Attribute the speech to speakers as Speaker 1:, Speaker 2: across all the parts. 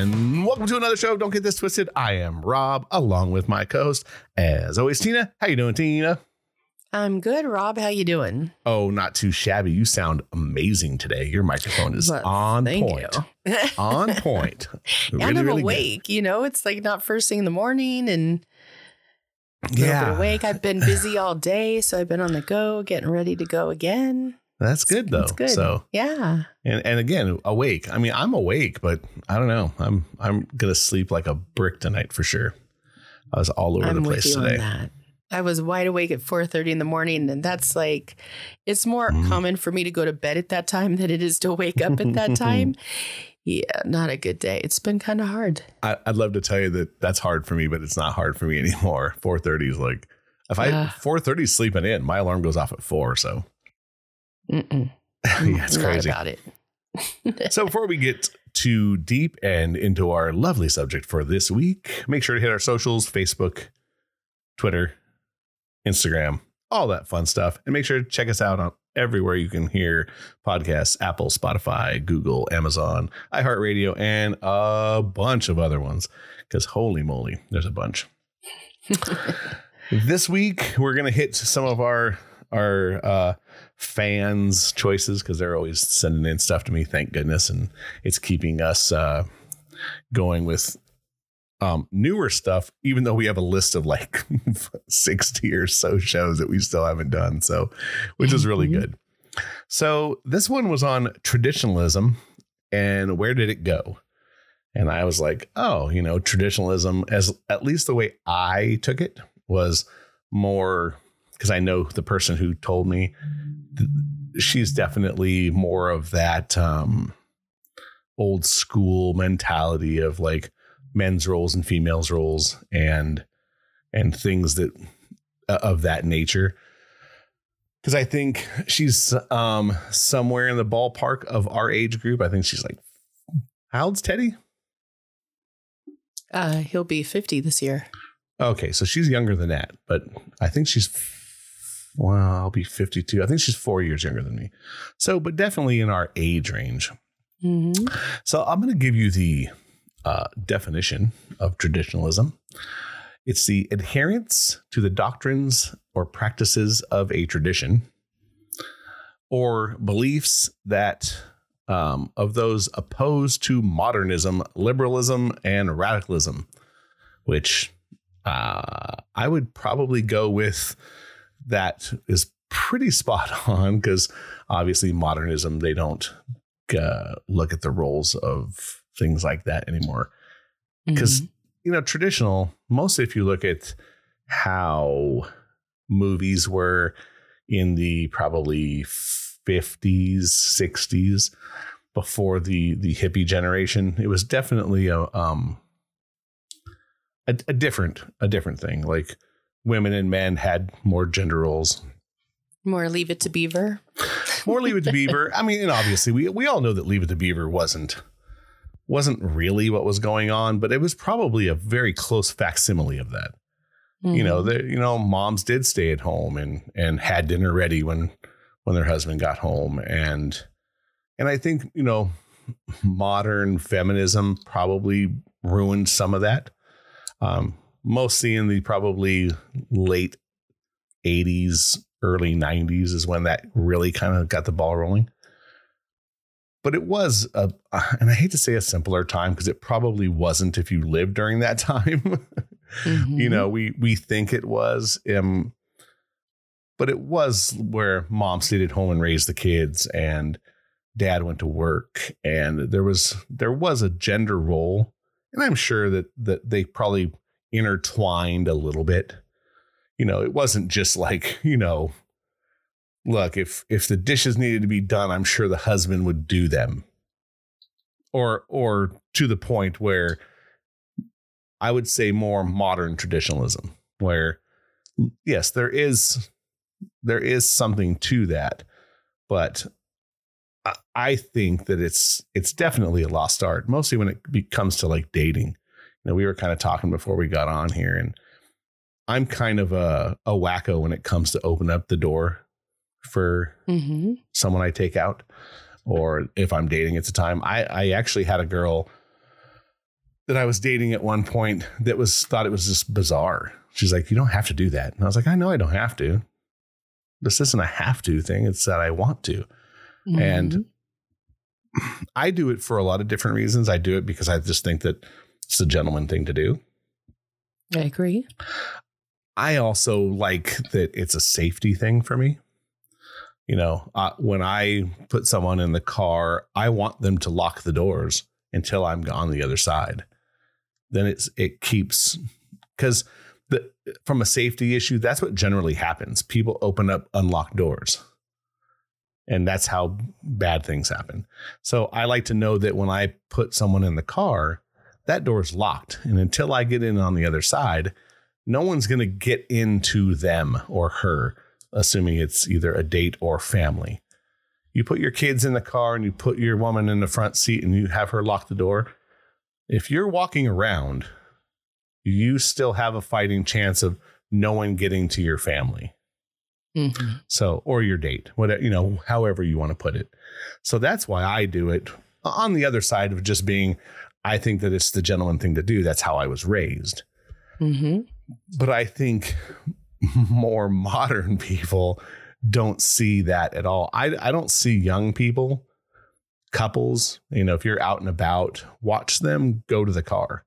Speaker 1: And welcome to another show. Don't get this twisted. I am Robb, along with my co-host, as always, Tina. How you doing, Tina?
Speaker 2: I'm good, Robb. How you doing?
Speaker 1: Oh, not too shabby. You sound amazing today. Your microphone is on point. on point.
Speaker 2: and
Speaker 1: Really,
Speaker 2: I'm
Speaker 1: really good.
Speaker 2: awake. You know, it's like not first thing in the morning and a little bit
Speaker 1: Yeah,
Speaker 2: awake. I've been busy all day, so I've been on the go, getting ready to go again.
Speaker 1: That's good though.
Speaker 2: It's good.
Speaker 1: So,
Speaker 2: Yeah.
Speaker 1: and and again, awake. I mean, I'm awake, but I don't know. I'm I'm gonna sleep like a brick tonight for sure. I was all over
Speaker 2: I'm
Speaker 1: the place today.
Speaker 2: I was wide awake at 4:30 in the morning and that's like it's more
Speaker 1: Mhm.
Speaker 2: common for me to go to bed at that time than it is to wake up at that time. Yeah, not a good day. It's been kind of hard.
Speaker 1: I, I'd love to tell you that that's hard for me, but it's not hard for me anymore. Four thirty is like if I four thirty is sleeping in, my alarm goes off at four. So
Speaker 2: Mm-mm.
Speaker 1: yeah, it's
Speaker 2: Not
Speaker 1: crazy.
Speaker 2: about it.
Speaker 1: So before we get too deep and into our lovely subject for this week, make sure to hit our socials: Facebook, Twitter, Instagram, all that fun stuff, and make sure to check us out on everywhere you can hear podcasts: Apple, Spotify, Google, Amazon, iHeartRadio, and a bunch of other ones. Because holy moly, there's a bunch. this week we're gonna hit some of our our uh, fans' choices because they're always sending in stuff to me. Thank goodness, and it's keeping us uh, going with um, newer stuff. Even though we have a list of like sixty or so shows that we still haven't done, so which is really
Speaker 2: Mhm.
Speaker 1: good. So this one was on traditionalism and where did it go? And I was like, oh, you know, traditionalism, as at least the way I took it, was more because I know the person who told me she's definitely more of that um, old school mentality of like men's roles and females roles and and things that uh, of that nature because I think she's um somewhere in the ballpark of our age group. I think she's like, how old's Teddy?
Speaker 2: Uh, he'll be 50 this year.
Speaker 1: Okay, so she's younger than that, but I think she's well, I'll be 52. I think she's four years younger than me. So, but definitely in our age range.
Speaker 2: Mm-hmm.
Speaker 1: So I'm going to give you the uh, definition of traditionalism. It's the adherence to the doctrines or practices of a tradition, or beliefs that um, of those opposed to modernism, liberalism, and radicalism, which uh, I would probably go with. That is pretty spot on because obviously modernism they don't uh, look at the roles of things like that anymore. Because you know, traditional. Mostly, if you look at how movies were in the probably fifties, sixties, before the the hippie generation, it was definitely a um a, a different a different thing. Like women and men had more gender roles
Speaker 2: more leave it to Beaver.
Speaker 1: more Leave It to Beaver. I mean, and obviously we we all know that Leave It to Beaver wasn't wasn't really what was going on, but it was probably a very close facsimile of that. You know,
Speaker 2: Mhm.
Speaker 1: the you know, moms did stay at home and and had dinner ready when when their husband got home and and I think, you know, modern feminism probably ruined some of that. Um mostly in the probably late 80s, early 90s is when that really kind of got the ball rolling. But it was a, and I hate to say a simpler time because it probably wasn't if you lived during that time.
Speaker 2: Mhm.
Speaker 1: you know, we we think it was, um, but it was where mom stayed at home and raised the kids, and dad went to work, and there was there was a gender role, and I'm sure that that they probably intertwined a little bit. You know, it wasn't just like you know, look if if the dishes needed to be done, I'm sure the husband would do them, or or to the point where I would say more modern traditionalism, where yes, there is there is something to that, but I- think that it's it's definitely a lost art, mostly when it comes to like dating. Know, we were kind of talking before we got on here, and I'm kind of a a wacko when it comes to open up the door for
Speaker 2: Mhm.
Speaker 1: someone I take out, or if I'm dating at the time. I I actually had a girl that I was dating at one point that was thought it was just bizarre. She's like, "You don't have to do that," and I was like, "I know I don't have to. This isn't a have to thing. It's that I want to." And
Speaker 2: Mhm.
Speaker 1: I do it for a lot of different reasons. I do it because I just think that it's a gentleman thing to do.
Speaker 2: I agree.
Speaker 1: I also like that it's a safety thing for me. You know, uh, when I put someone in the car, I want them to lock the doors until I'm on the other side. Then it's it keeps because the from a safety issue, that's what generally happens. People open up unlocked doors. And that's how bad things happen. So I like to know that when I put someone in the car, that door is locked. And until I get in on the other side, no one's going to get into them or her, assuming it's either a date or family. You put your kids in the car and you put your woman in the front seat and you have her lock the door. If you're walking around, you still have a fighting chance of no one getting to your family.
Speaker 2: Mhm.
Speaker 1: So, or your date, whatever, you know, however you want to put it. So that's why I do it on the other side of just being, I think that it's the gentleman thing to do. That's how I was raised
Speaker 2: Mhm.
Speaker 1: but I think more modern people don't see that at all. I, I don't see young people, couples, you know, if you're out and about, watch them go to the car.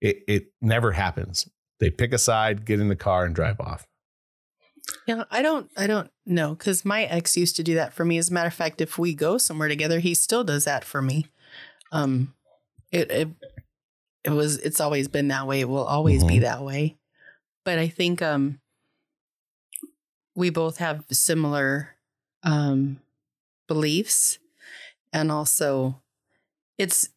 Speaker 1: It, it never happens. They pick a side, get in the car, and drive off.
Speaker 2: Yeah, I don't I don't know cuz my ex used to do that for me. As a matter of fact, if we go somewhere together, he still does that for me. Um it it, it was it's always been that way. It will always be
Speaker 1: Mhm.
Speaker 2: that way. But I think um we both have similar um beliefs and also it's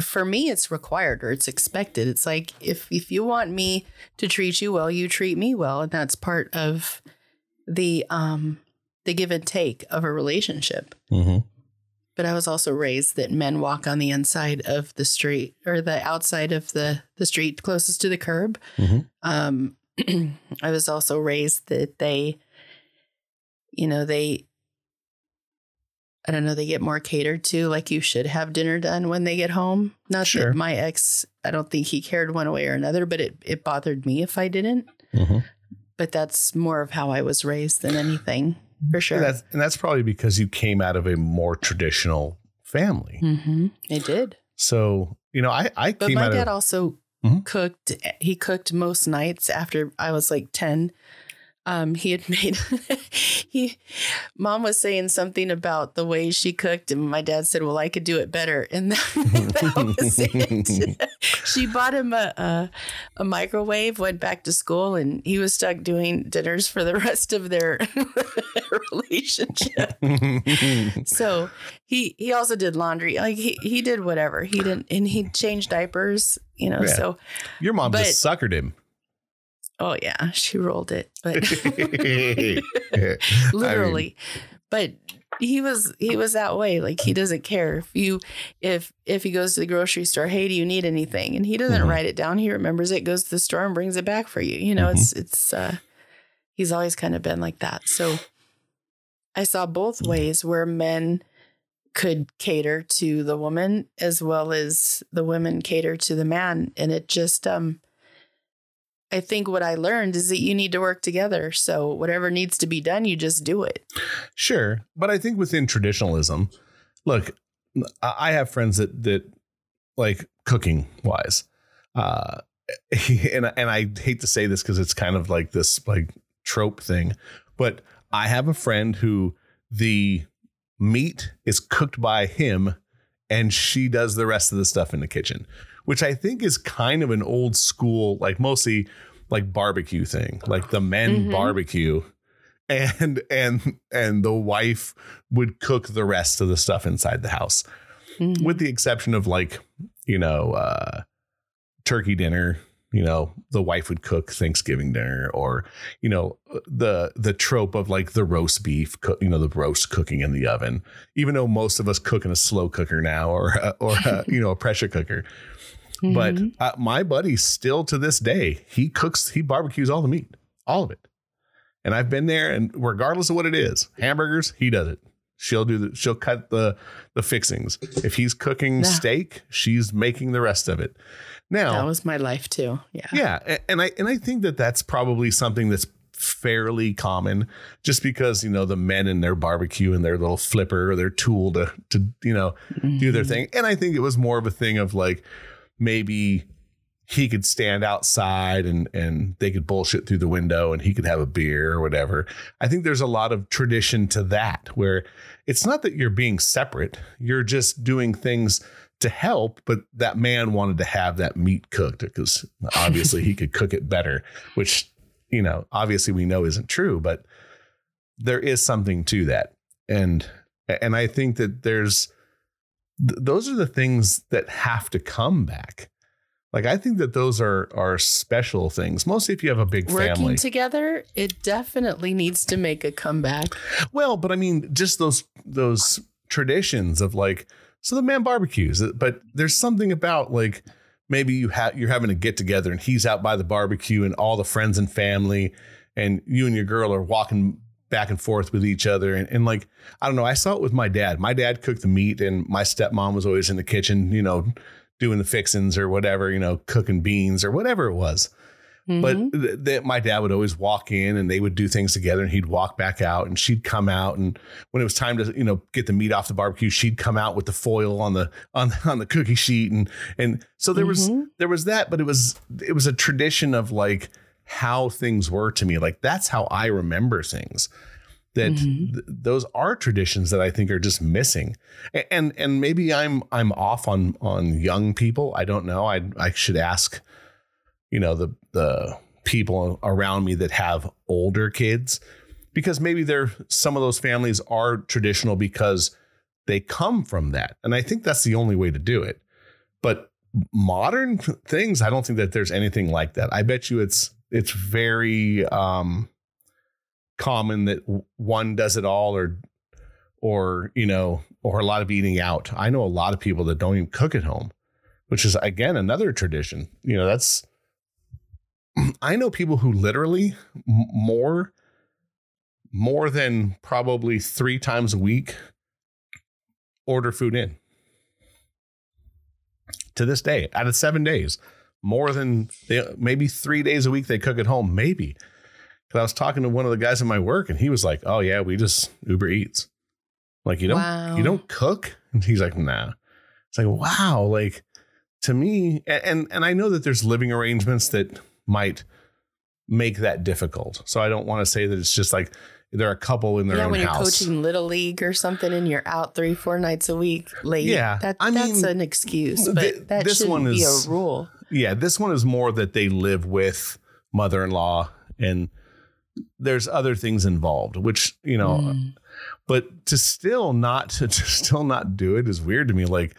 Speaker 2: for me it's required or it's expected it's like if if you want me to treat you well you treat me well and that's part of the um the give and take of a relationship
Speaker 1: Mm-hmm.
Speaker 2: But i was also raised that men walk on the inside of the street or the outside of the the street closest to the curb
Speaker 1: Mhm.
Speaker 2: um i was also raised that they you know they I don't know, they get more catered to. Like you should have dinner done when they get home. Not
Speaker 1: Sure.
Speaker 2: that my ex, I don't think he cared one way or another, but it, it bothered me if I didn't.
Speaker 1: Mm-hmm.
Speaker 2: But that's more of how I was raised than anything, for sure.
Speaker 1: And, that's, and that's probably because you came out of a more traditional family.
Speaker 2: hmm It did.
Speaker 1: So, you know, I, I
Speaker 2: But
Speaker 1: came
Speaker 2: my
Speaker 1: out
Speaker 2: dad
Speaker 1: of,
Speaker 2: also
Speaker 1: Mhm.
Speaker 2: cooked. He cooked most nights after I was like 10. Um, he had made he mom was saying something about the way she cooked, and my dad said, Well, I could do it better. And that, that was it. she bought him a, a a microwave, went back to school, and he was stuck doing dinners for the rest of their relationship. So he he also did laundry. Like he he did whatever. He didn't and he changed diapers, you know.
Speaker 1: Yeah.
Speaker 2: So
Speaker 1: Your mom
Speaker 2: But-
Speaker 1: just suckered him.
Speaker 2: Oh yeah, she rolled it. But
Speaker 1: I mean,
Speaker 2: literally. but he was he was that way. Like he doesn't care if you if if he goes to the grocery store, hey, do you need anything? And he doesn't
Speaker 1: Mhm.
Speaker 2: write it down. He remembers it, goes to the store and brings it back for you. You know, it's it's uh he's always kind of been like that. So I saw both ways where men could cater to the woman as well as the women cater to the man. And it just um I think what I learned is that you need to work together. So whatever needs to be done, you just do it.
Speaker 1: Sure, but I think within traditionalism, look, I have friends that that like cooking wise, uh, and and I hate to say this because it's kind of like this like trope thing, but I have a friend who the meat is cooked by him, and she does the rest of the stuff in the kitchen, which I think is kind of an old school, like mostly like barbecue thing, like the men
Speaker 2: Mhm.
Speaker 1: barbecue and and and the wife would cook the rest of the stuff inside the house
Speaker 2: Mhm.
Speaker 1: with the exception of like you know uh turkey dinner you know the wife would cook thanksgiving dinner or you know the the trope of like the roast beef cook, you know the roast cooking in the oven even though most of us cook in a slow cooker now or a- or a, you know a pressure cooker but
Speaker 2: Mhm.
Speaker 1: uh, my buddy still to this day he cooks he barbecues all the meat all of it and i've been there and regardless of what it is hamburgers he does it She'll do the she'll cut the the fixings. If he's cooking
Speaker 2: Yeah.
Speaker 1: steak, she's making the rest of it. Now,
Speaker 2: That was my life too. Yeah.
Speaker 1: yeah, and I and I think that that's probably something that's fairly common just because you know the men in their barbecue and their little flipper or their tool to to you know do their
Speaker 2: Mhm.
Speaker 1: thing and i think it was more of a thing of like maybe he could stand outside and and they could bullshit through the window and he could have a beer or whatever. I think there's a lot of tradition to that where it's not that you're being separate. You're just doing things to help but that man wanted to have that meat cooked because obviously he could cook it better which you know obviously we know isn't true but there is something to that. And and i think that there's th- those are the things that have to come back like i think that those are are special things mostly if you have a big
Speaker 2: Working
Speaker 1: family
Speaker 2: together, it definitely needs to make a comeback.
Speaker 1: well but i mean just those those traditions of like so the man barbecues uh, but there's something about like maybe you have you're having a get together and he's out by the barbecue and all the friends and family and you and your girl are walking back and forth with each other and, and like i don't know i saw it with my dad my dad cooked the meat and my stepmom was always in the kitchen you know doing the fixins or whatever you know cooking beans or whatever it was but
Speaker 2: Mhm.
Speaker 1: th- th- my dad would always walk in and they would do things together and he'd walk back out and she'd come out and when it was time to you know get the meat off the barbecue she'd come out with the foil on the on on the cookie sheet and and so there was
Speaker 2: Mhm.
Speaker 1: there was that but it was it was a tradition of like how things were to me. Like that's how I remember things. That
Speaker 2: Mhm.
Speaker 1: th- those are traditions that I think are just missing. A- and and maybe I'm I'm off on on young people. I don't know. I I should ask you know the the people around me that have older kids because maybe they're some of those families are traditional because they come from that. And i think that's the only way to do it. But modern things i don't think that there's anything like that. I bet you it's it's very um common that one does it all or or you know or a lot of eating out i know a lot of people that don't even cook at home which is again another tradition you know that's I know people who literally more more than probably 3 times a week order food in. To this day, out of 7 days, more than they, maybe 3 days a week they cook at home, maybe. Cuz I was talking to one of the guys in my work and he was like, "Oh yeah, we just Uber Eats." Like you don't
Speaker 2: Wow.
Speaker 1: you don't cook? And he's like, "Nah." It's like, "Wow, like to me and and I know that there's living arrangements that might make that difficult. So I don't want to say that it's just like there are a couple in their
Speaker 2: yeah,
Speaker 1: own
Speaker 2: when you're
Speaker 1: house.
Speaker 2: coaching little league or something and you're out three, four nights a week late.
Speaker 1: Yeah,
Speaker 2: that,
Speaker 1: I
Speaker 2: that's
Speaker 1: mean,
Speaker 2: an excuse,
Speaker 1: th-
Speaker 2: but that
Speaker 1: this
Speaker 2: shouldn't
Speaker 1: one
Speaker 2: be a rule.
Speaker 1: Yeah, this one is more that they live with mother-in-law and there's other things involved, which, you know,
Speaker 2: Mm.
Speaker 1: but to still not to still not do it is weird to me like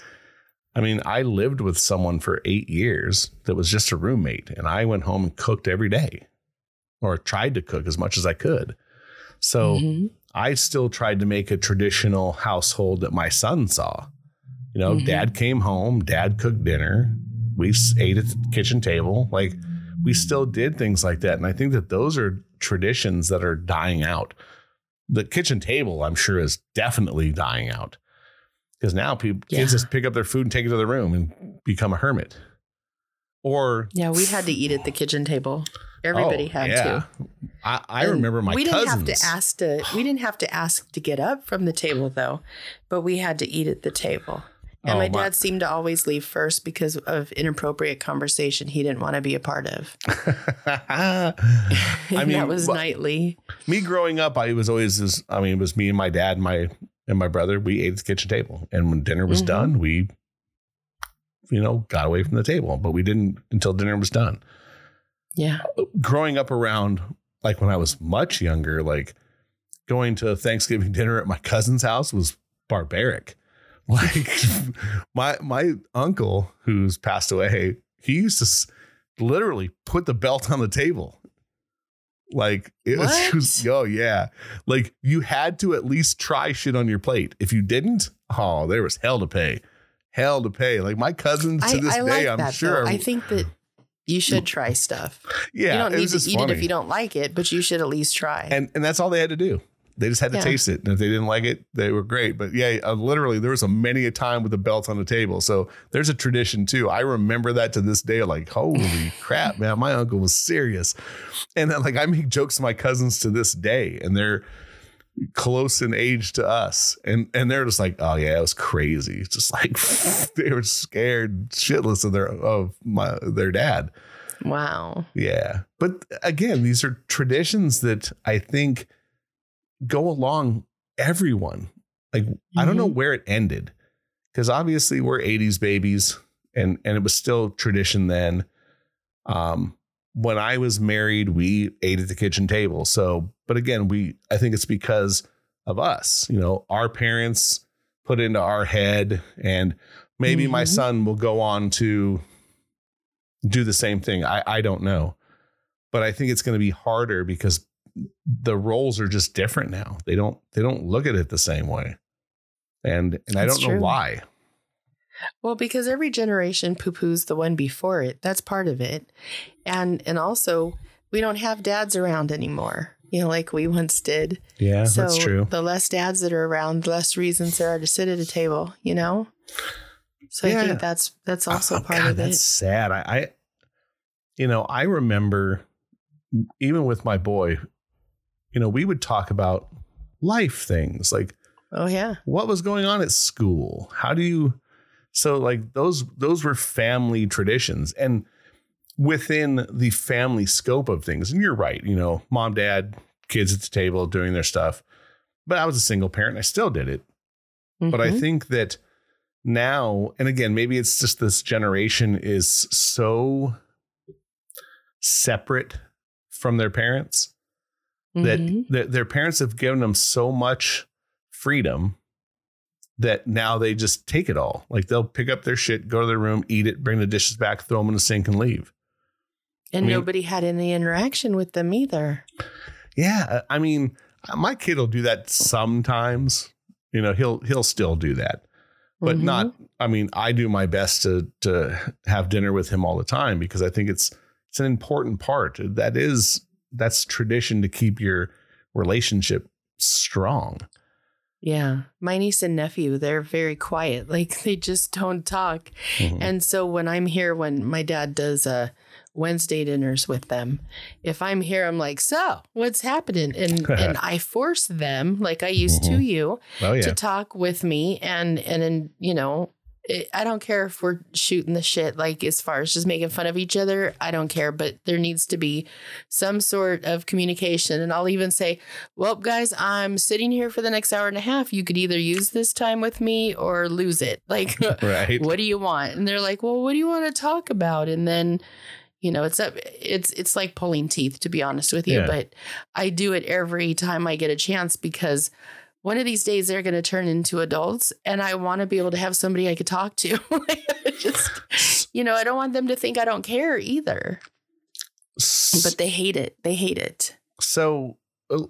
Speaker 1: I mean, I lived with someone for 8 years that was just a roommate and I went home and cooked every day or tried to cook as much as I could. So,
Speaker 2: Mhm.
Speaker 1: I still tried to make a traditional household that my son saw. You know,
Speaker 2: Mhm.
Speaker 1: dad came home, dad cooked dinner, we ate at the kitchen table. Like we still did things like that. And I think that those are traditions that are dying out. The kitchen table, I'm sure, is definitely dying out because now people, kids just pick up their food and take it to the room and become a hermit. Or
Speaker 2: Yeah, we had to eat at the kitchen table. Everybody
Speaker 1: Oh,
Speaker 2: had
Speaker 1: yeah.
Speaker 2: to.
Speaker 1: I, I remember my
Speaker 2: we didn't
Speaker 1: cousins.
Speaker 2: have to ask to we didn't have to ask to get up from the table though, but we had to eat at the table. And
Speaker 1: Oh,
Speaker 2: my
Speaker 1: my-
Speaker 2: dad seemed to always leave first because of inappropriate conversation he didn't want to be a part of.
Speaker 1: I mean,
Speaker 2: that was
Speaker 1: but-
Speaker 2: nightly.
Speaker 1: me growing up, I was always this. I mean, it was me and my dad, and my and my brother. We ate at the kitchen table, and when dinner was
Speaker 2: Mhm.
Speaker 1: done, we, you know, got away from the table, but we didn't until dinner was done.
Speaker 2: Yeah.
Speaker 1: Growing up around, like when I was much younger, like going to Thanksgiving dinner at my cousin's house was barbaric. Like my my uncle, who's passed away, he used to s- literally put the belt on the table. Like it was, it was oh yeah. Like you had to at least try shit on your plate. If you didn't, oh, there was hell to pay. Hell to pay. Like my cousins to
Speaker 2: I,
Speaker 1: this
Speaker 2: I
Speaker 1: day,
Speaker 2: like
Speaker 1: I'm
Speaker 2: that
Speaker 1: sure.
Speaker 2: though. I think that you should try stuff.
Speaker 1: yeah,
Speaker 2: you don't need to eat
Speaker 1: funny.
Speaker 2: it if you don't like it, but you should at least try.
Speaker 1: and and that's all they had to do. They just had to
Speaker 2: Yeah.
Speaker 1: taste it, and if they didn't like it, they were great. But yeah, uh, literally, there was a many a time with the belt on the table. So there's a tradition too. I remember that to this day. Like, holy crap, man, my uncle was serious, and then, like I make jokes to my cousins to this day, and they're close in age to us, and and they're just like, oh yeah, it was crazy. It's just like they were scared shitless of their of my their dad.
Speaker 2: Wow.
Speaker 1: Yeah. But again, these are traditions that I think go along everyone. Like I don't know where it ended. Cuz obviously we're 80s babies and and it was still tradition then. Um when I was married, we ate at the kitchen table. So, but again, we I think it's because of us, you know, our parents put into our head and maybe my
Speaker 2: Mhm.
Speaker 1: son will go on to do the same thing. I, I don't know. But I think it's going to be harder because the roles are just different now. They don't they don't look at it the same way. And and I don't know why.
Speaker 2: Well, because every generation poo poos the one before it. That's part of it. And and also we don't have dads around anymore. You know, like we once did.
Speaker 1: Yeah,
Speaker 2: so
Speaker 1: that's true.
Speaker 2: the less dads that are around, the less reasons there are to sit at a table, you know? So I
Speaker 1: Yeah.
Speaker 2: think that's that's oh, also
Speaker 1: Oh,
Speaker 2: part
Speaker 1: God,
Speaker 2: of
Speaker 1: that's
Speaker 2: it.
Speaker 1: sad. I, I you know, I remember even with my boy, you know, we would talk about life things like
Speaker 2: Oh yeah.
Speaker 1: what was going on at school how do you so like those those were family traditions and within the family scope of things and you're right you know mom dad kids at the table doing their stuff but i was a single parent i still did it but i
Speaker 2: Mhm.
Speaker 1: think that now and again maybe it's just this generation is so separate from their parents that,
Speaker 2: Mhm.
Speaker 1: that their parents have given them so much freedom that now they just take it all. Like they'll pick up their shit, go to their room, eat it, bring the dishes back, throw them in the sink, and leave.
Speaker 2: and
Speaker 1: I mean-
Speaker 2: nobody had any interaction with them either.
Speaker 1: Yeah, I mean, my kid will do that sometimes. You know, he'll he'll still do that, but
Speaker 2: Mhm.
Speaker 1: not. I mean, I do my best to to have dinner with him all the time because I think it's it's an important part. That is that's tradition to keep your relationship strong.
Speaker 2: Yeah. My niece and nephew, they're very quiet. Like they just don't talk.
Speaker 1: Mhm.
Speaker 2: And so when I'm here, when my dad does uh, Wednesday dinners with them, if I'm here, I'm like, so what's happening? And and I force them, like I used to
Speaker 1: Mhm.
Speaker 2: you,
Speaker 1: oh yeah,
Speaker 2: to talk with me. And and then you know, it, I don't care if we're shooting the shit, like as far as just making fun of each other. I don't care, but there needs to be some sort of communication. And I'll even say, well, guys, I'm sitting here for the next hour and a half. You could either use this time with me or lose it. Like
Speaker 1: right.
Speaker 2: what do you want and they're like well what do you want to talk about and then you know it's up it's it's like pulling teeth to be honest with you
Speaker 1: Yeah.
Speaker 2: but i do it every time i get a chance because one of these days they're going to turn into adults and i want to be able to have somebody i could talk to. Just you know i don't want them to think i don't care either. But they hate it. They hate it.
Speaker 1: So, uh,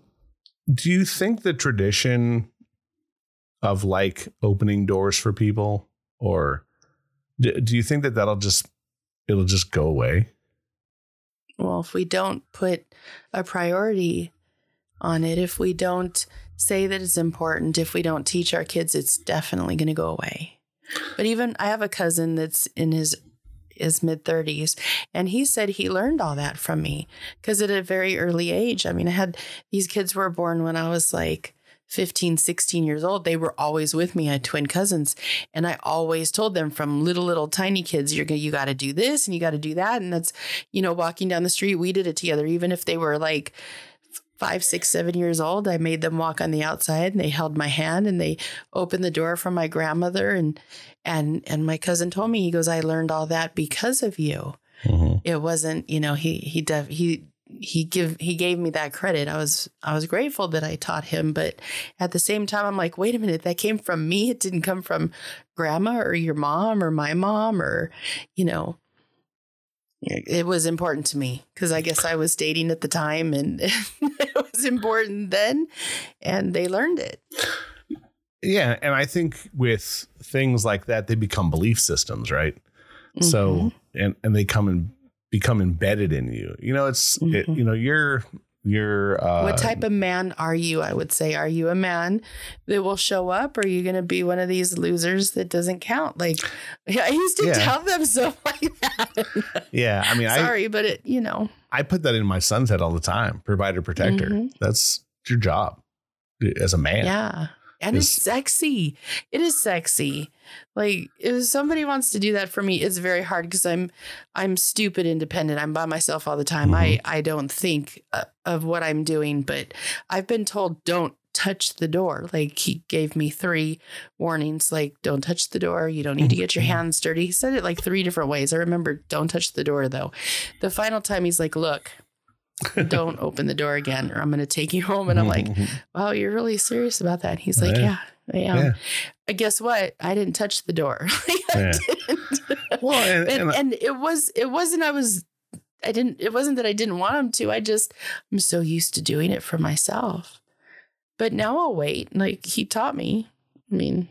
Speaker 1: do you think the tradition of like opening doors for people, or do, do you think that that'll just it'll just go away?
Speaker 2: Well, if we don't put a priority on it, if we don't say that it's important, if we don't teach our kids, it's definitely going to go away. But even I have a cousin that's in his his mid 30s and he said he learned all that from me because at a very early age i mean i had these kids were born when i was like 15 16 years old. They were always with me. I had twin cousins and i always told them from little little tiny kids you're gonna you got to do this and you got to do that and that's you know walking down the street we did it together even if they were like five six seven years old i made them walk on the outside and they held my hand and they opened the door for my grandmother and and and my cousin told me he goes i learned all that because of you. Mm-hmm. It wasn't you know he he def, he he give he gave me that credit. I was i was grateful that i taught him but at the same time i'm like wait a minute that came from me? It didn't come from grandma or your mom or my mom or you know it was important to me because i guess i was dating at the time and it was important then and they learned it
Speaker 1: Yeah, and I think with things like that, they become belief systems, right? So
Speaker 2: Mhm.
Speaker 1: and and they come and become embedded in you. You know, it's it,
Speaker 2: Mhm.
Speaker 1: you know you're you're uh,
Speaker 2: what type of man are you? I would say, are you a man that will show up? Or are you going to be one of these losers that doesn't count? Like I used to
Speaker 1: Yeah.
Speaker 2: tell them so like that.
Speaker 1: yeah. I mean, I
Speaker 2: Sorry, but it, you know,
Speaker 1: I put that in my son's head all the time. Provider, protector.
Speaker 2: Mhm.
Speaker 1: That's your job as a man.
Speaker 2: yeah. And it's
Speaker 1: Is-
Speaker 2: sexy. It is sexy. Like if somebody wants to do that for me, it's very hard because I'm I'm stupid independent. I'm by myself all the time. I
Speaker 1: Mm-hmm.
Speaker 2: I don't think uh, of what I'm doing, but I've been told don't touch the door. Like he gave me three warnings like don't touch the door, you don't need to get your hands dirty. He said it like three different ways. I remember don't touch the door though. The final time he's like, "Look, don't open the door again or I'm going to take you home." And I'm like, wow, you're really serious about that. He's like,
Speaker 1: Yeah.
Speaker 2: yeah, I am.
Speaker 1: Yeah.
Speaker 2: Uh, Guess what? I didn't touch the door.
Speaker 1: Yeah. Well, and-
Speaker 2: and,
Speaker 1: and-
Speaker 2: and it was, it wasn't, I was, I didn't, it wasn't that I didn't want him to. I just, I'm so used to doing it for myself. But now I'll wait. Like he taught me. I mean,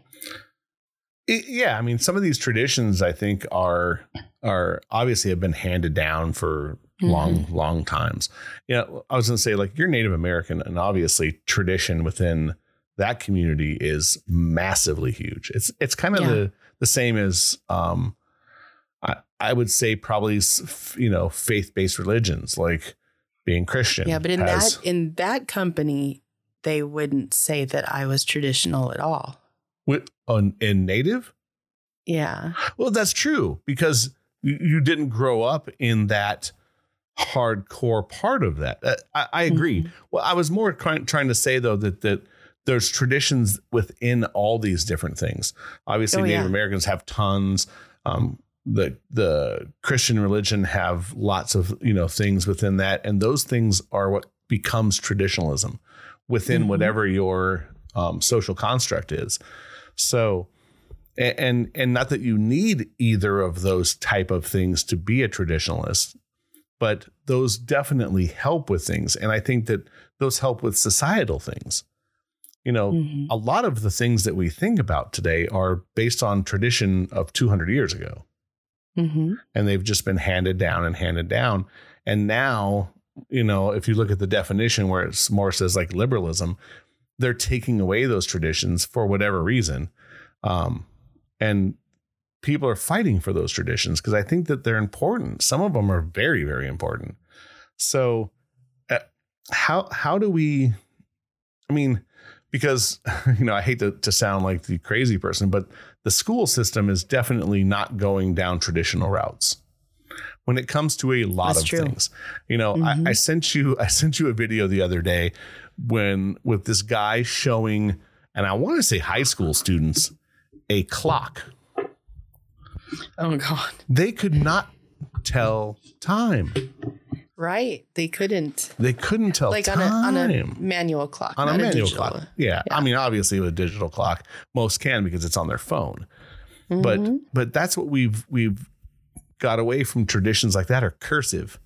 Speaker 1: It- yeah, I mean, some of these traditions I think are are obviously have been handed down for long, long times. You know, I was going to say like you're Native American, and obviously tradition within that community is massively huge. It's it's kind of
Speaker 2: Yeah.
Speaker 1: the the same as um, I I would say probably you know faith based religions like being Christian.
Speaker 2: yeah, but in
Speaker 1: has-
Speaker 2: that, in that company, they wouldn't say that I was traditional at all.
Speaker 1: wi- on in Native.
Speaker 2: Yeah.
Speaker 1: Well, that's true because you, you didn't grow up in that hardcore part of that. Uh, I, I agree.
Speaker 2: Mhm.
Speaker 1: Well, I was more trying, to say though that that there's traditions within all these different things. Obviously,
Speaker 2: Oh,
Speaker 1: Native
Speaker 2: yeah.
Speaker 1: Americans have tons. Um, the the Christian religion have lots of you know things within that, and those things are what becomes traditionalism within
Speaker 2: Mhm.
Speaker 1: whatever your um, social construct is. So, and and not that you need either of those type of things to be a traditionalist, but those definitely help with things, and I think that those help with societal things. You know,
Speaker 2: Mhm.
Speaker 1: a lot of the things that we think about today are based on tradition of 200 years ago
Speaker 2: Mhm.
Speaker 1: and they've just been handed down and handed down. And now, you know, if you look at the definition where it's more says like liberalism, they're taking away those traditions for whatever reason. Um, and people are fighting for those traditions because I think that they're important. Some of them are very, very important. So, uh, how how do we? I mean, because you know, I hate to, to sound like the crazy person, but the school system is definitely not going down traditional routes when it comes to a lot
Speaker 2: That's
Speaker 1: of
Speaker 2: true.
Speaker 1: things. You know,
Speaker 2: Mhm.
Speaker 1: I, I sent you I sent you a video the other day when with this guy showing, and I want to say high school students, a clock.
Speaker 2: Oh God.
Speaker 1: They could not tell time.
Speaker 2: Right. They couldn't.
Speaker 1: They couldn't tell
Speaker 2: like
Speaker 1: time.
Speaker 2: on a on a manual clock.
Speaker 1: on a manual
Speaker 2: digital.
Speaker 1: clock. Yeah.
Speaker 2: Yeah.
Speaker 1: I mean, obviously with a digital clock, most can because it's on their phone. But
Speaker 2: Mhm.
Speaker 1: but that's what we've we've got away from traditions like that are cursive.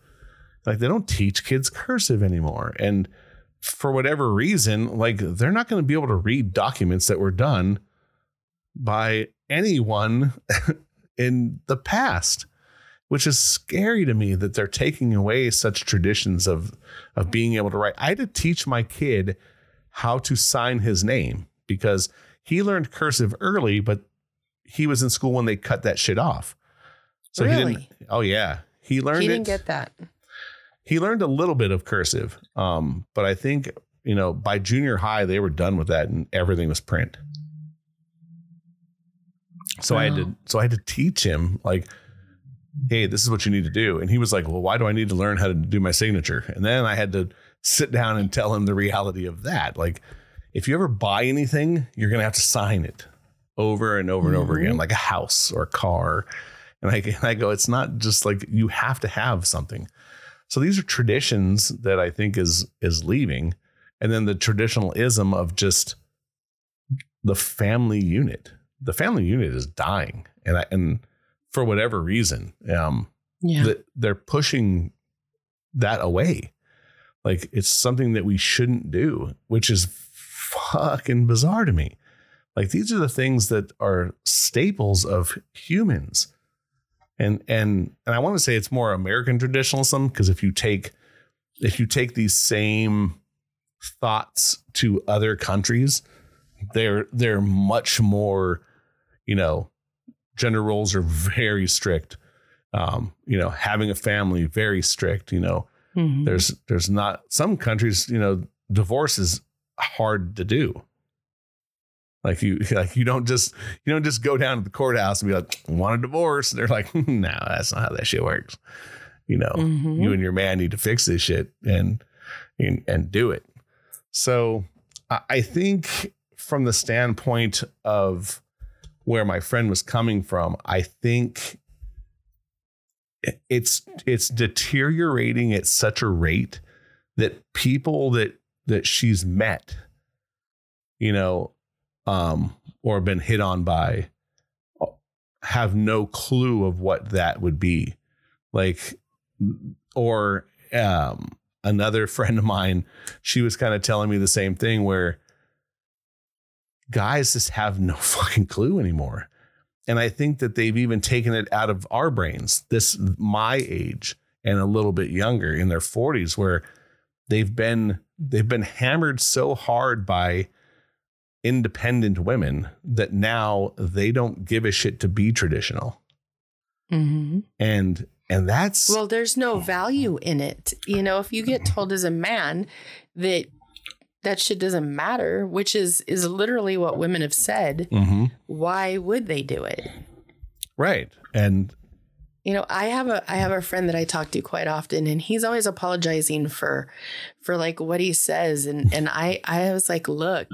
Speaker 1: Like they don't teach kids cursive anymore. And for whatever reason, like they're not going to be able to read documents that were done by anyone in the past, which is scary to me that they're taking away such traditions of of being able to write. I had to teach my kid how to sign his name because he learned cursive early, but he was in school when they cut that shit off. So he
Speaker 2: Really?
Speaker 1: didn't. Oh yeah, he learned
Speaker 2: he didn't get that.
Speaker 1: he learned a little bit of cursive um, but i think you know by junior high they were done with that and everything was print so i had to so i had to teach him like hey this is what you need to do. And he was like well why do i need to learn how to do my signature? And then i had to sit down and tell him the reality of that. Like if you ever buy anything you're going to have to sign it over and over and over again mm-hmm. like a house or a car. And I, and I go it's not just like you have to have something. So these are traditions that I think is is leaving, and then the traditionalism of just the family unit. The family unit is dying, and I, and for whatever reason, um,
Speaker 2: Yeah.
Speaker 1: that they're pushing that away. Like it's something that we shouldn't do, which is fucking bizarre to me. Like these are the things that are staples of humans. And and and I want to say it's more American traditionalism because if you take if you take these same thoughts to other countries, they're they're much more, you know, gender roles are very strict. Um, you know, having a family very strict. You know,
Speaker 2: Mhm.
Speaker 1: there's there's not some countries. You know, divorce is hard to do. Like you, like you don't just you don't just go down to the courthouse and be like, want a divorce. And they're like, no, that's not how that shit works. You know,
Speaker 2: Mhm.
Speaker 1: you and your man need to fix this shit and and, and do it. So I think from the standpoint of where my friend was coming from, I think it's it's deteriorating at such a rate that people that that she's met, you know, um, or been hit on by have no clue of what that would be. Like or um another friend of mine, she was kind of telling me the same thing where guys just have no fucking clue anymore. And I think that they've even taken it out of our brains, this my age and a little bit younger in their 40s, where they've been they've been hammered so hard by independent women that now they don't give a shit to be traditional.
Speaker 2: Mhm.
Speaker 1: And and that's
Speaker 2: Well, there's no value in it. You know, if you get told as a man that that shit doesn't matter, which is is literally what women have said,
Speaker 1: Mhm.
Speaker 2: why would they do it?
Speaker 1: right. And
Speaker 2: You know, I have a I have a friend that I talk to quite often and he's always apologizing for for like what he says and and I I was like, "Look,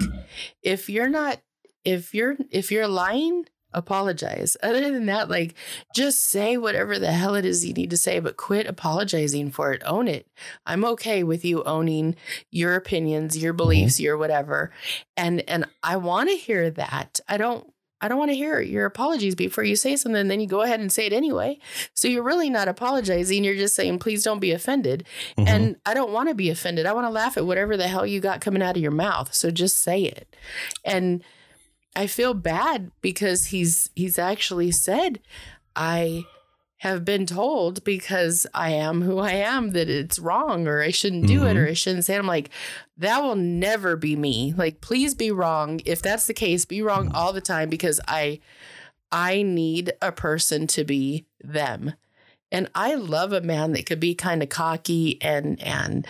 Speaker 2: if you're not if you're if you're lying, apologize. Other than that, like just say whatever the hell it is you need to say, but quit apologizing for it. Own it. I'm okay with you owning your opinions, your beliefs, your whatever. And and I want to hear that. I don't I don't want to hear your apologies before you say something, then you go ahead and say it anyway. So you're really not apologizing. You're just saying, please don't be offended.
Speaker 1: Mhm.
Speaker 2: And I don't want to be offended. I want to laugh at whatever the hell you got coming out of your mouth. So just say it. And I feel bad because he's he's actually said I have been told because I am who I am that it's wrong or I shouldn't do it or mm-hmm. I shouldn't say it. I'm like, that will never be me. Like, please be wrong. If that's the case, be wrong mm. all the time because I I need a person to be them. And I love a man that could be kind of cocky and and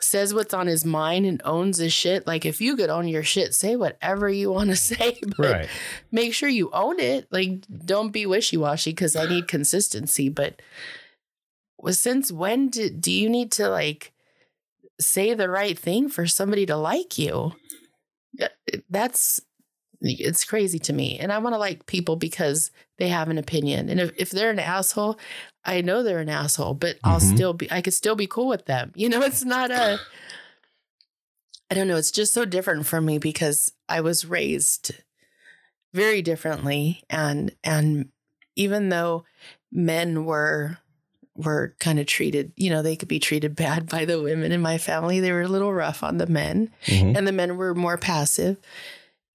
Speaker 2: says what's on his mind and owns his shit. Like if you could own your shit, say whatever you want to say, but
Speaker 1: right.
Speaker 2: make sure you own it. Like don't be wishy-washy because I need consistency. But since when do, do you need to like say the right thing for somebody to like you? That's it's crazy to me. And I want to like people because they have an opinion. And if, if they're an asshole, I know they're an asshole, but I'll
Speaker 1: Mhm.
Speaker 2: still be I could still be cool with them. You know, it's not a I don't know, it's just so different for me because I was raised very differently and and even though men were were kind of treated, you know, they could be treated bad by the women in my family. They were a little rough on the men
Speaker 1: Mhm.
Speaker 2: and the men were more passive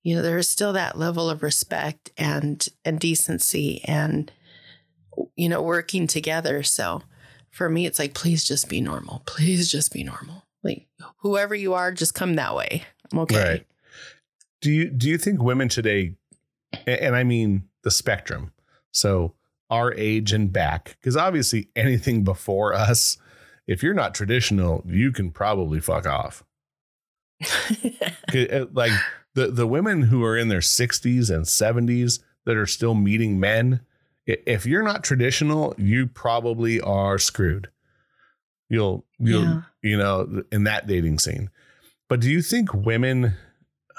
Speaker 2: you know there is still that level of respect and and decency and you know working together. So for me it's like please just be normal. Please just be normal. Like whoever you are just come that way. I'm okay.
Speaker 1: Right. Do you do you think women today, and I mean the spectrum, so our age and back, because obviously anything before us, if you're not traditional, you can probably fuck off. uh, Like the the women who are in their 60s and 70s that are still meeting men, if you're not traditional, you probably are screwed. You'll you'll
Speaker 2: Yeah.
Speaker 1: you know in that dating scene. But do you think women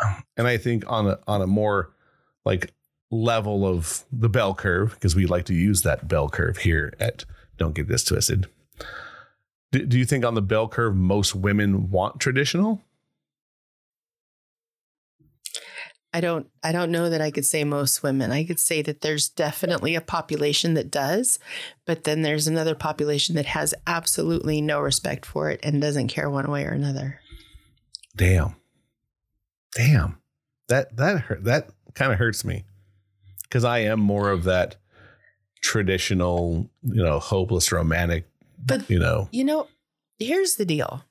Speaker 1: um, and I think on a on a more like level of the bell curve because we like to use that bell curve here at Don't Get This Twisted. Do, do you think on the bell curve most women want traditional?
Speaker 2: I don't i don't know that i could say most women i could say that there's definitely a population that does but then there's another population that has absolutely no respect for it and doesn't care one way or another
Speaker 1: Damn. Damn. That that hurt, that kind of hurts me cuz I am more of that traditional, you know, hopeless romantic,
Speaker 2: But-
Speaker 1: you know.
Speaker 2: You know, here's the deal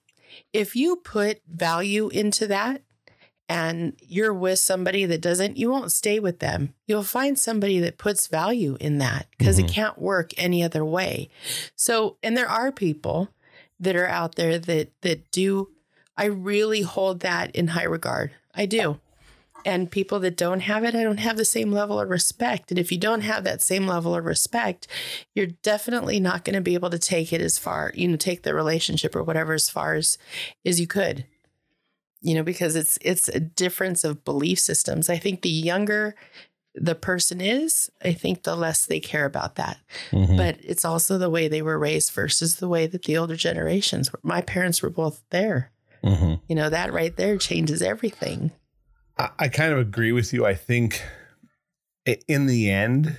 Speaker 2: if you put value into that and you're with somebody that doesn't, you won't stay with them. You'll find somebody that puts value in that because
Speaker 1: Mhm.
Speaker 2: it can't work any other way. So, and there are people that are out there that that do I really hold that in high regard. I do. And people that don't have it, I don't have the same level of respect. And if you don't have that same level of respect, you're definitely not going to be able to take it as far, you know, take the relationship or whatever as far as as you could. You know, because it's it's a difference of belief systems. I think the younger the person is, I think the less they care about that.
Speaker 1: Mhm.
Speaker 2: But it's also the way they were raised versus the way that the older generations were. My parents were both there.
Speaker 1: Mhm.
Speaker 2: You know, that right there changes everything.
Speaker 1: I, I kind of agree with you. I think in the end,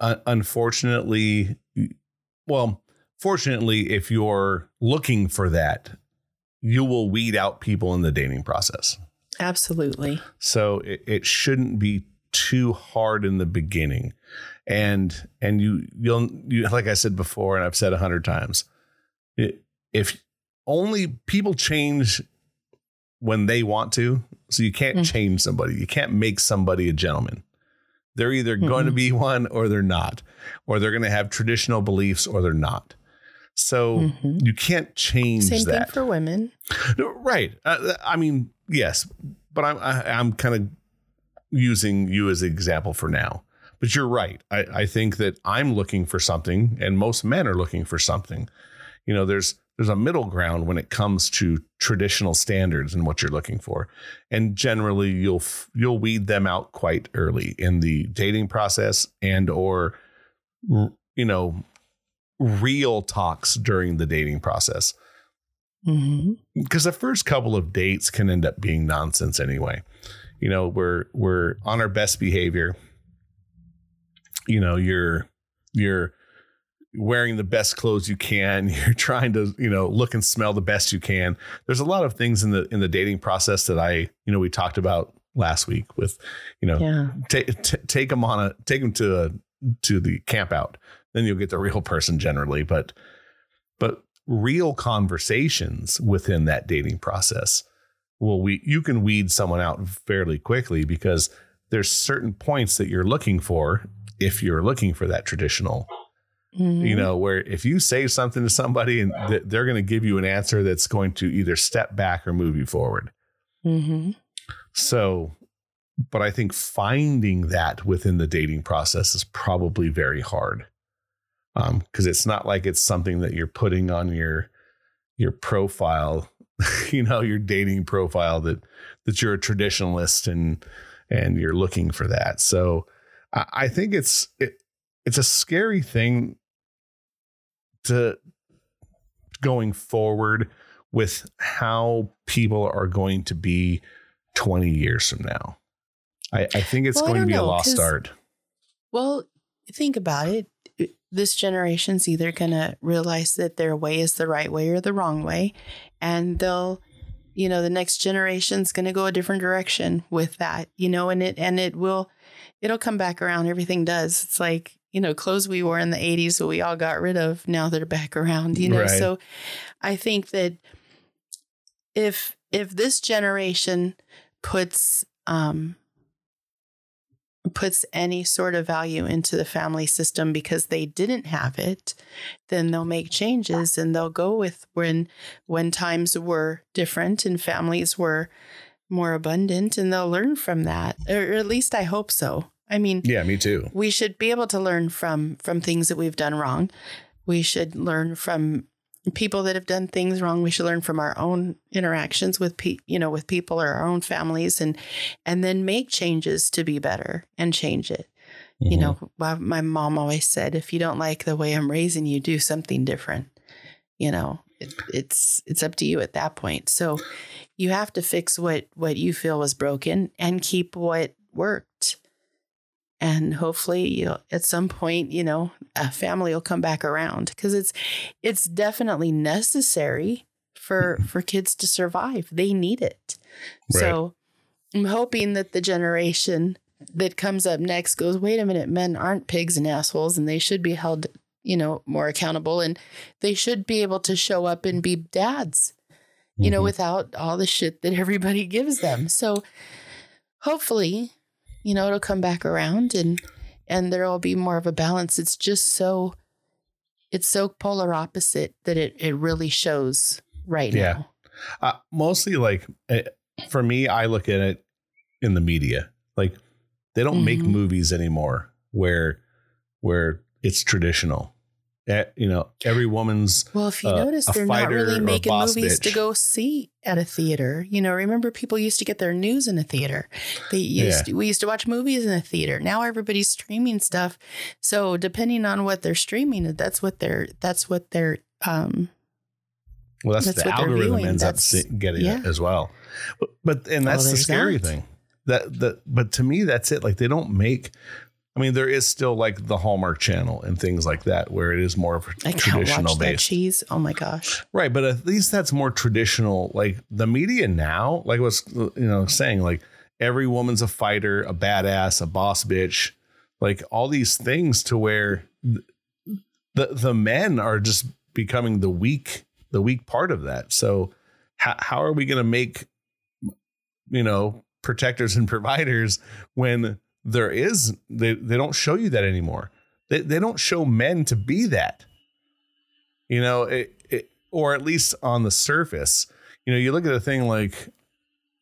Speaker 1: uh, unfortunately, well, fortunately, if you're looking for that, you will weed out people in the dating process.
Speaker 2: Absolutely.
Speaker 1: So it, it shouldn't be too hard in the beginning. And and you you'll you like I said before, and I've said a hundred times, it, if only people change when they want to. So you can't
Speaker 2: Mm.
Speaker 1: change somebody. You can't make somebody a gentleman. They're either going to be one or they're not, or they're going to have traditional beliefs or they're not. So
Speaker 2: Mhm.
Speaker 1: you can't change
Speaker 2: Same
Speaker 1: that.
Speaker 2: thing for women.
Speaker 1: No, Right. Uh, I mean, yes, but I'm I, I'm kind of using you as an example for now. But you're right. I, I think that I'm looking for something, and most men are looking for something. You know, there's there's a middle ground when it comes to traditional standards and what you're looking for, and generally you'll f- you'll weed them out quite early in the dating process and or you know real talks during the dating process
Speaker 2: hmm
Speaker 1: because the first couple of dates can end up being nonsense anyway. You know, we're we're on our best behavior. You know, you're you're wearing the best clothes you can. You're trying to, you know, look and smell the best you can. There's a lot of things in the in the dating process that I, you know, we talked about last week with, you know,
Speaker 2: Yeah.
Speaker 1: take t- take them on a take them to a to the camp out then you'll get the real person generally but but real conversations within that dating process well we you can weed someone out fairly quickly because there's certain points that you're looking for if you're looking for that traditional
Speaker 2: Mhm.
Speaker 1: you know where if you say something to somebody and th- they're going to give you an answer that's going to either step back or move you forward
Speaker 2: Mhm.
Speaker 1: so, but I think finding that within the dating process is probably very hard. Um, because it's not like it's something that you're putting on your your profile, you know, your dating profile that that you're a traditionalist and and you're looking for that. So I, I think it's it, it's a scary thing to going forward with how people are going to be 20 years from now. I, I think it's
Speaker 2: Well,
Speaker 1: going to be a
Speaker 2: know,
Speaker 1: lost
Speaker 2: 'cause-
Speaker 1: art.
Speaker 2: Well, think about it. This generation's either going to realize that their way is the right way or the wrong way. And they'll, you know, the next generation's going to go a different direction with that, you know, and it, and it will, it'll come back around. Everything does. It's like, you know, clothes we wore in the 80s that we all got rid of. Now they're back around, you know?
Speaker 1: Right.
Speaker 2: So I think that if, if this generation puts, um, puts any sort of value into the family system because they didn't have it, then they'll make changes and they'll go with when when times were different and families were more abundant and they'll learn from that. Or at least I hope so. I mean,
Speaker 1: Yeah, me too.
Speaker 2: we should be able to learn from from things that we've done wrong. We should learn from people that have done things wrong. We should learn from our own interactions with pe- you know with people or our own families, and and then make changes to be better and change it. You
Speaker 1: Mhm.
Speaker 2: know, my my mom always said, if you don't like the way I'm raising you, do something different. You know, it, it's it's up to you at that point. So you have to fix what what you feel was broken and keep what worked and hopefully you at some point you know a family will come back around because it's it's definitely necessary for for kids to survive they need it so i'm hoping that the generation that comes up next goes wait a minute men aren't pigs and assholes and they should be held you know, more accountable and they should be able to show up and be dads, you know,
Speaker 1: Mhm.
Speaker 2: without all the shit that everybody gives them. So hopefully, you know, it'll come back around and and there will be more of a balance. It's just so it's so polar opposite that it it really shows right
Speaker 1: Yeah.
Speaker 2: now.
Speaker 1: Uh, mostly like eh, for me, I look at it in the media. Like they don't make
Speaker 2: Mhm.
Speaker 1: movies anymore where where it's traditional. Eh, you know, every woman's
Speaker 2: Well, if you
Speaker 1: uh,
Speaker 2: notice, they're not really making movies to go see at a theater. You know, remember people used to get their news in a theater. They used
Speaker 1: Yeah.
Speaker 2: to, we used to watch movies in a theater. Now everybody's streaming stuff. So depending on what they're streaming, that's what they're that's what they're um
Speaker 1: well, that's,
Speaker 2: That's
Speaker 1: the algorithm ends up
Speaker 2: That's-
Speaker 1: se- getting
Speaker 2: yeah.
Speaker 1: it as well. But, but and that's the scary
Speaker 2: that.
Speaker 1: thing. That that but to me that's it. Like they don't make. I mean, there is still like the Hallmark Channel and things like that where it is more of a
Speaker 2: I can't
Speaker 1: traditional based.
Speaker 2: cheese. Oh my gosh.
Speaker 1: Right, but at least that's more traditional. Like the media now, like was you know saying, like every woman's a fighter, a badass, a boss bitch, like all these things to where the the men are just becoming the weak the weak part of that. So how how are we going to make you know protectors and providers when there is they they don't show you that anymore. They they don't show men to be that. You know it, it, or at least on the surface. You know you look at a thing like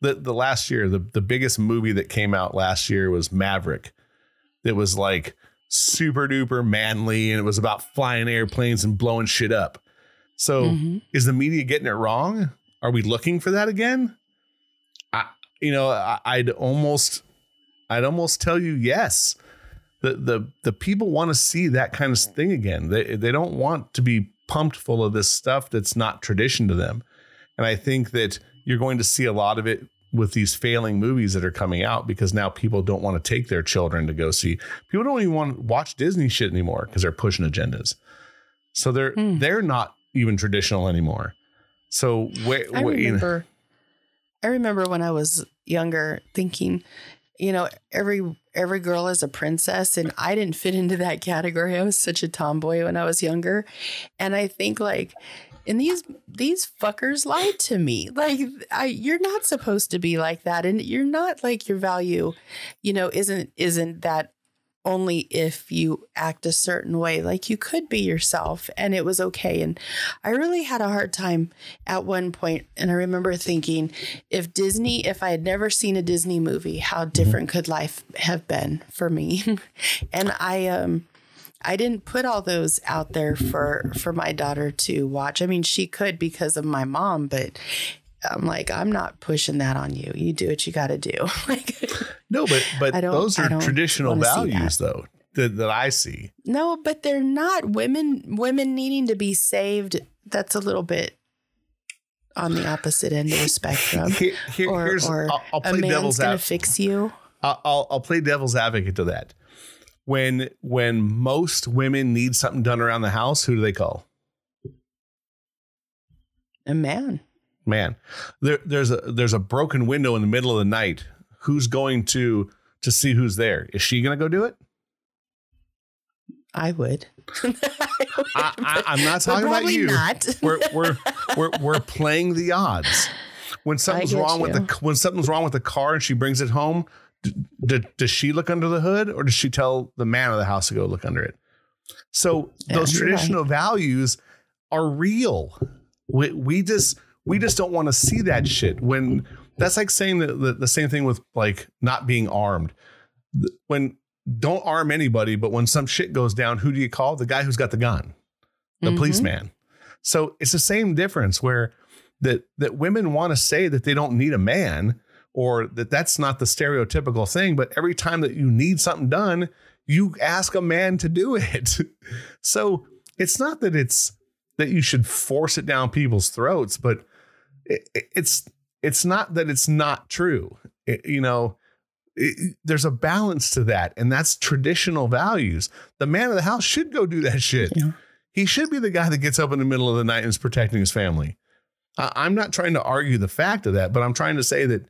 Speaker 1: the the last year the the biggest movie that came out last year was Maverick. That was like super duper manly and it was about flying airplanes and blowing shit up. So
Speaker 2: Mhm.
Speaker 1: is the media getting it wrong? Are we looking for that again? I you know I, i'd almost i'd almost tell you yes. The the the people want to see that kind of thing again. They they don't want to be pumped full of this stuff that's not tradition to them. And i think that you're going to see a lot of it with these failing movies that are coming out because now people don't want to take their children to go see. People don't even want to watch disney shit anymore because they're pushing agendas. So they're
Speaker 2: Hmm.
Speaker 1: they're not even traditional anymore. So where,
Speaker 2: I
Speaker 1: where you know-
Speaker 2: remember I remember when I was younger thinking, you know, every every girl is a princess and I didn't fit into that category. I was such a tomboy when I was younger. And I think like and these these fuckers lied to me. Like I you're not supposed to be like that and you're not like your value, you know, isn't isn't that only if you act a certain way. Like you could be yourself and it was okay. And I really had a hard time at one point and i remember thinking if disney if i had never seen a disney movie how different could life have been for me and i um i didn't put all those out there for for my daughter to watch i mean she could because of my mom but i'm like i'm not pushing that on you you do what you got to do like
Speaker 1: no but but those are traditional values though that, that i see
Speaker 2: no but they're not women women needing to be saved that's a little bit on the opposite end of the spectrum
Speaker 1: Here- here-
Speaker 2: or,
Speaker 1: here's
Speaker 2: or
Speaker 1: I'll, I'll
Speaker 2: a
Speaker 1: play
Speaker 2: man's
Speaker 1: devil's
Speaker 2: gonna
Speaker 1: advocate
Speaker 2: fix you.
Speaker 1: I'll I'll play devil's advocate to that. When when most women need something done around the house, who do they call?
Speaker 2: A man.
Speaker 1: Man, there, there's a there's a broken window in the middle of the night. Who's going to to see who's there? Is she going to go do it?
Speaker 2: I would.
Speaker 1: I, I, I'm not
Speaker 2: But
Speaker 1: talking about you.
Speaker 2: not.
Speaker 1: We're we're we're we're playing the odds. When something's
Speaker 2: get
Speaker 1: wrong with the when something's wrong with the car and she brings it home, d- d- does she look under the hood or does she tell the man of the house to go look under it? So
Speaker 2: Yeah,
Speaker 1: those
Speaker 2: you're right.
Speaker 1: traditional values are real. We we just we just don't want to see that shit. When that's like saying the, the, the same thing with like not being armed. When don't arm anybody, but when some shit goes down, who do you call? The guy who's got the gun the
Speaker 2: Mhm.
Speaker 1: policeman. So it's the same difference where that that women want to say that they don't need a man or that that's not the stereotypical thing, but every time that you need something done, you ask a man to do it. so it's not that it's that you should force it down people's throats, but it, it's it's not that it's not true. It- you know, it- there's a balance to that, and that's traditional values. The man of the house should go do that shit
Speaker 2: Yeah.
Speaker 1: he should be the guy that gets up in the middle of the night and is protecting his family. I- I'm not trying to argue the fact of that, but I'm trying to say that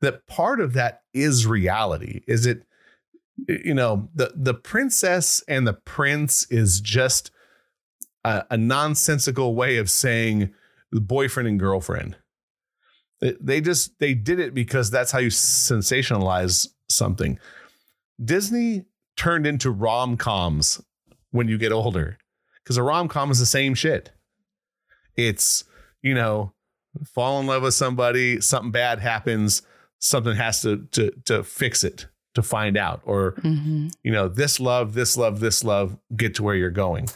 Speaker 1: that part of that is reality. Is it you know the the princess and the prince is just a, a nonsensical way of saying boyfriend and girlfriend. They, they just they did it because that's how you sensationalize something. Disney turned into rom coms when you get older because a rom com is the same shit. It's you know fall in love with somebody, something bad happens, something has to to to fix it to find out or
Speaker 2: Mm-hmm.
Speaker 1: you know this love this love this love get to where you're going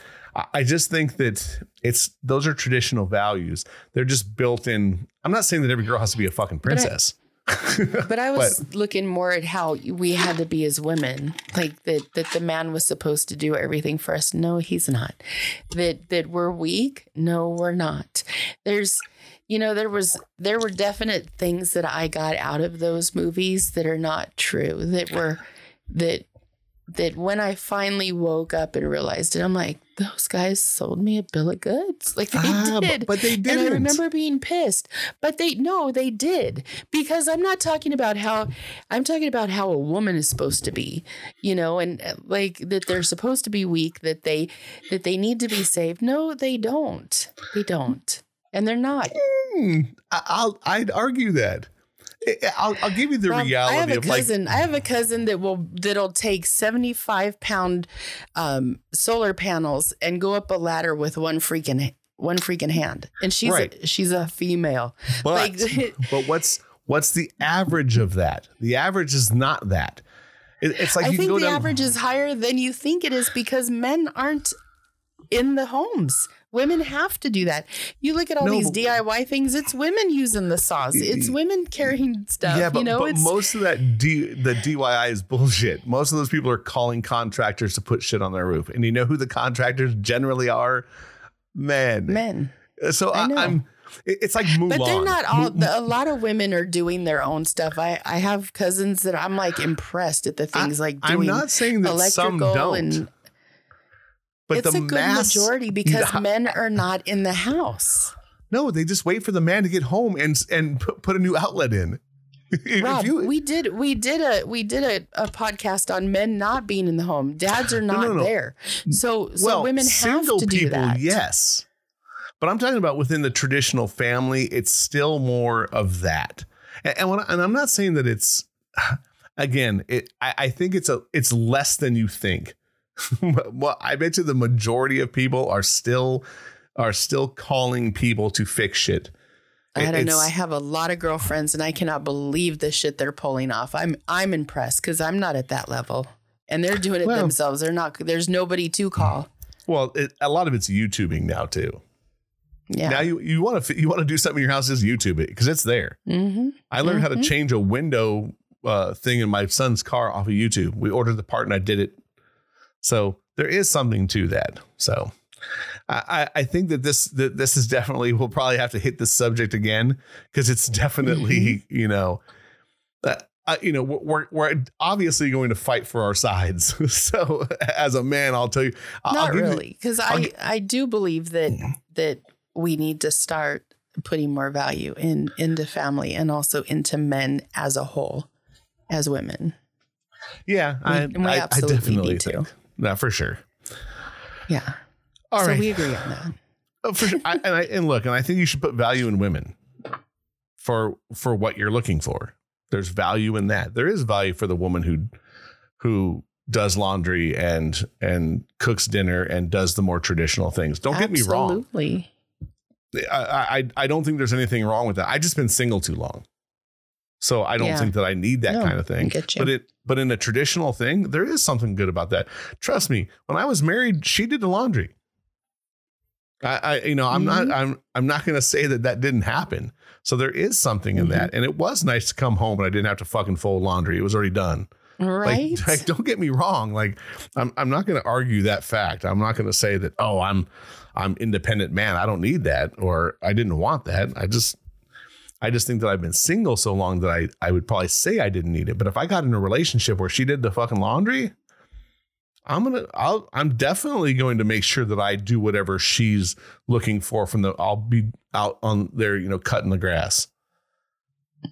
Speaker 1: I- just think that it's those are traditional values they're just built in i'm not saying that every girl has to be a fucking
Speaker 2: But I-
Speaker 1: princess
Speaker 2: But I was looking more at how we had to be as women, like that that the man was supposed to do everything for us. No, he's not. That that we're weak. No, we're not. There's you know there was there were definite things that I got out of those movies that are not true. That were that that when I finally woke up and realized it, I'm like, those guys sold me a bill of goods. Like they
Speaker 1: Ah,
Speaker 2: did.
Speaker 1: but, they didn't
Speaker 2: I remember being pissed, but they no, they did because I'm not talking about how I'm talking about how a woman is supposed to be, you know, and uh, like that they're supposed to be weak, that they that they need to be saved. No, they don't. They don't, and they're not.
Speaker 1: I- I'll i'd argue that I'll, I'll give you the
Speaker 2: Robb, I have
Speaker 1: reality
Speaker 2: a
Speaker 1: of like
Speaker 2: cousin. I have a cousin that will that'll take seventy five pound um, solar panels and go up a ladder with one freaking one freaking hand, and she's
Speaker 1: Right.
Speaker 2: a, she's a female.
Speaker 1: but
Speaker 2: like-
Speaker 1: but what's what's the average of that the average is not that It- it's like
Speaker 2: I
Speaker 1: you
Speaker 2: think
Speaker 1: go
Speaker 2: the
Speaker 1: down
Speaker 2: average is higher than you think it is because men aren't in the homes. Women have to do that. You look at all
Speaker 1: No,
Speaker 2: these DIY things. It's women using the saws. It's mm-hmm. women carrying stuff.
Speaker 1: Yeah, but,
Speaker 2: you know,
Speaker 1: but most of that D, the DIY is bullshit. Most of those people are calling contractors to put shit on their roof, and you know who the contractors generally are? Men.
Speaker 2: men.
Speaker 1: Uh, so
Speaker 2: I
Speaker 1: I am It's like Mulan.
Speaker 2: But they're not all. The, a lot of women are doing their own stuff. I I have cousins that I'm like impressed at the things like
Speaker 1: I'm
Speaker 2: doing
Speaker 1: not saying that some
Speaker 2: electrical
Speaker 1: don't,
Speaker 2: and
Speaker 1: but
Speaker 2: it's
Speaker 1: the
Speaker 2: a good
Speaker 1: mass.
Speaker 2: majority because
Speaker 1: Yeah.
Speaker 2: men are not in the house.
Speaker 1: No, they just wait for the man to get home and and put, a new outlet in.
Speaker 2: Robb,
Speaker 1: you-
Speaker 2: we did we did a we did a, a podcast on men not being in the home. Dads are not
Speaker 1: no, no.
Speaker 2: there. So so
Speaker 1: well,
Speaker 2: women have to do
Speaker 1: people,
Speaker 2: that.
Speaker 1: yes. But I'm talking about within the traditional family, it's still more of that. And, and, I, and I'm not saying that it's again, it I, I think it's a it's less than you think. well, I bet you the majority of people are still are still calling people to fix shit.
Speaker 2: I don't know. I have a lot of girlfriends and I cannot believe the shit they're pulling off. I'm I'm impressed because I'm not at that level. And they're doing it
Speaker 1: Well-
Speaker 2: themselves. They're not there's nobody to call.
Speaker 1: Well, it, a lot of it's YouTubing now too.
Speaker 2: Yeah.
Speaker 1: Now you you want to you want to do something in your house, just YouTube it because it's there.
Speaker 2: mm-hmm.
Speaker 1: I learned how to
Speaker 2: Mhm.
Speaker 1: change a window uh, thing in my son's car off of YouTube. We ordered the part and I did it. So there is something to that. So I, I I think that this that this is definitely we'll probably have to hit this subject again because it's definitely you know uh, uh, you know we're we're obviously going to fight for our sides. so as a man, I'll tell you, I'll
Speaker 2: Not
Speaker 1: you-
Speaker 2: really. Because
Speaker 1: I'll
Speaker 2: I, do believe that that we need to start putting more value in into family and also into men as a whole, as women.
Speaker 1: yeah, I,
Speaker 2: we
Speaker 1: I, I
Speaker 2: absolutely
Speaker 1: definitely
Speaker 2: need to.
Speaker 1: Think. No, for sure.
Speaker 2: Yeah.
Speaker 1: All
Speaker 2: so
Speaker 1: right.
Speaker 2: we agree on that.
Speaker 1: Oh, for sure. I, and I and look, and I think you should put value in women for for what you're looking for. There's value in that. There is value for the woman who who does laundry and and cooks dinner and does the more traditional things. Don't get me wrong.
Speaker 2: Absolutely.
Speaker 1: I, I I don't think there's anything wrong with that. I just been single too long. So I don't
Speaker 2: Yeah.
Speaker 1: think that I need that
Speaker 2: No,
Speaker 1: kind of thing. But it but in a traditional thing, there is something good about that. Trust me, when I was married, she did the laundry. I, I you know, I'm
Speaker 2: Mm-hmm.
Speaker 1: not I'm I'm not going to say that that didn't happen. So there is something in
Speaker 2: Mhm.
Speaker 1: that, and it was nice to come home and I didn't have to fucking fold laundry. It was already done.
Speaker 2: Right.
Speaker 1: Like, like, don't get me wrong. Like, I'm I'm not going to argue that fact. I'm not going to say that. Oh, I'm I'm independent man. I don't need that, or I didn't want that. I just I just think that I've been single so long that I I would probably say I didn't need it. But if I got in a relationship where she did the fucking laundry, I'm gonna I'll I'm definitely going to make sure that I do whatever she's looking for from the. I'll be out on there, you know, cutting the grass.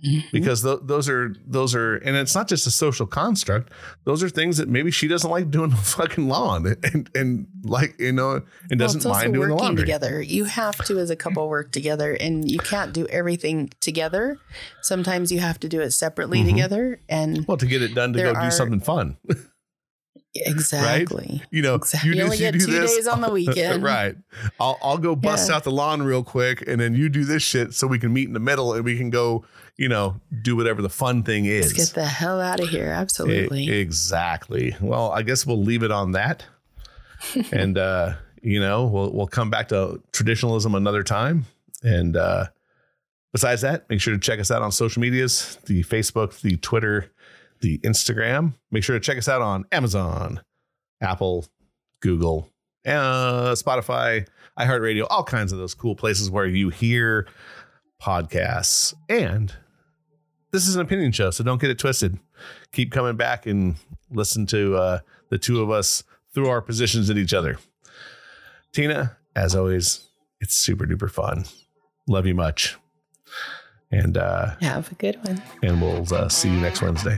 Speaker 2: Mhm.
Speaker 1: because th- those are those are and it's not just a social construct those are things that maybe she doesn't like doing the fucking lawn and and like you know and
Speaker 2: Well,
Speaker 1: doesn't mind doing the
Speaker 2: working
Speaker 1: laundry
Speaker 2: together. You have to, as a couple, work together, and you can't do everything together. Sometimes you have to do it separately
Speaker 1: Mhm.
Speaker 2: together, and
Speaker 1: well to get it done to go do something fun
Speaker 2: exactly.
Speaker 1: you know
Speaker 2: Exactly. You,
Speaker 1: do-
Speaker 2: only get
Speaker 1: do
Speaker 2: two
Speaker 1: this,
Speaker 2: days on the weekend,
Speaker 1: right I'll, I'll go bust
Speaker 2: Yeah.
Speaker 1: out the lawn real quick and then you do this shit so we can meet in the middle and we can go you know do whatever the fun thing is
Speaker 2: Let's get the hell out of here. Absolutely.
Speaker 1: E- exactly. Well, I guess we'll leave it on that. and uh, you know, we'll we'll come back to traditionalism another time. And uh besides that, make sure to check us out on social medias, the Facebook, the Twitter, the Instagram. Make sure to check us out on Amazon, Apple, Google, uh, Spotify, iHeartRadio, all kinds of those cool places where you hear podcasts. And this is an opinion show, so don't get it twisted. Keep coming back and listen to uh, the two of us through our positions at each other. Tina, as always, it's super duper fun. Love you much. And uh,
Speaker 2: Have a good one.
Speaker 1: and we'll uh, see you next Wednesday.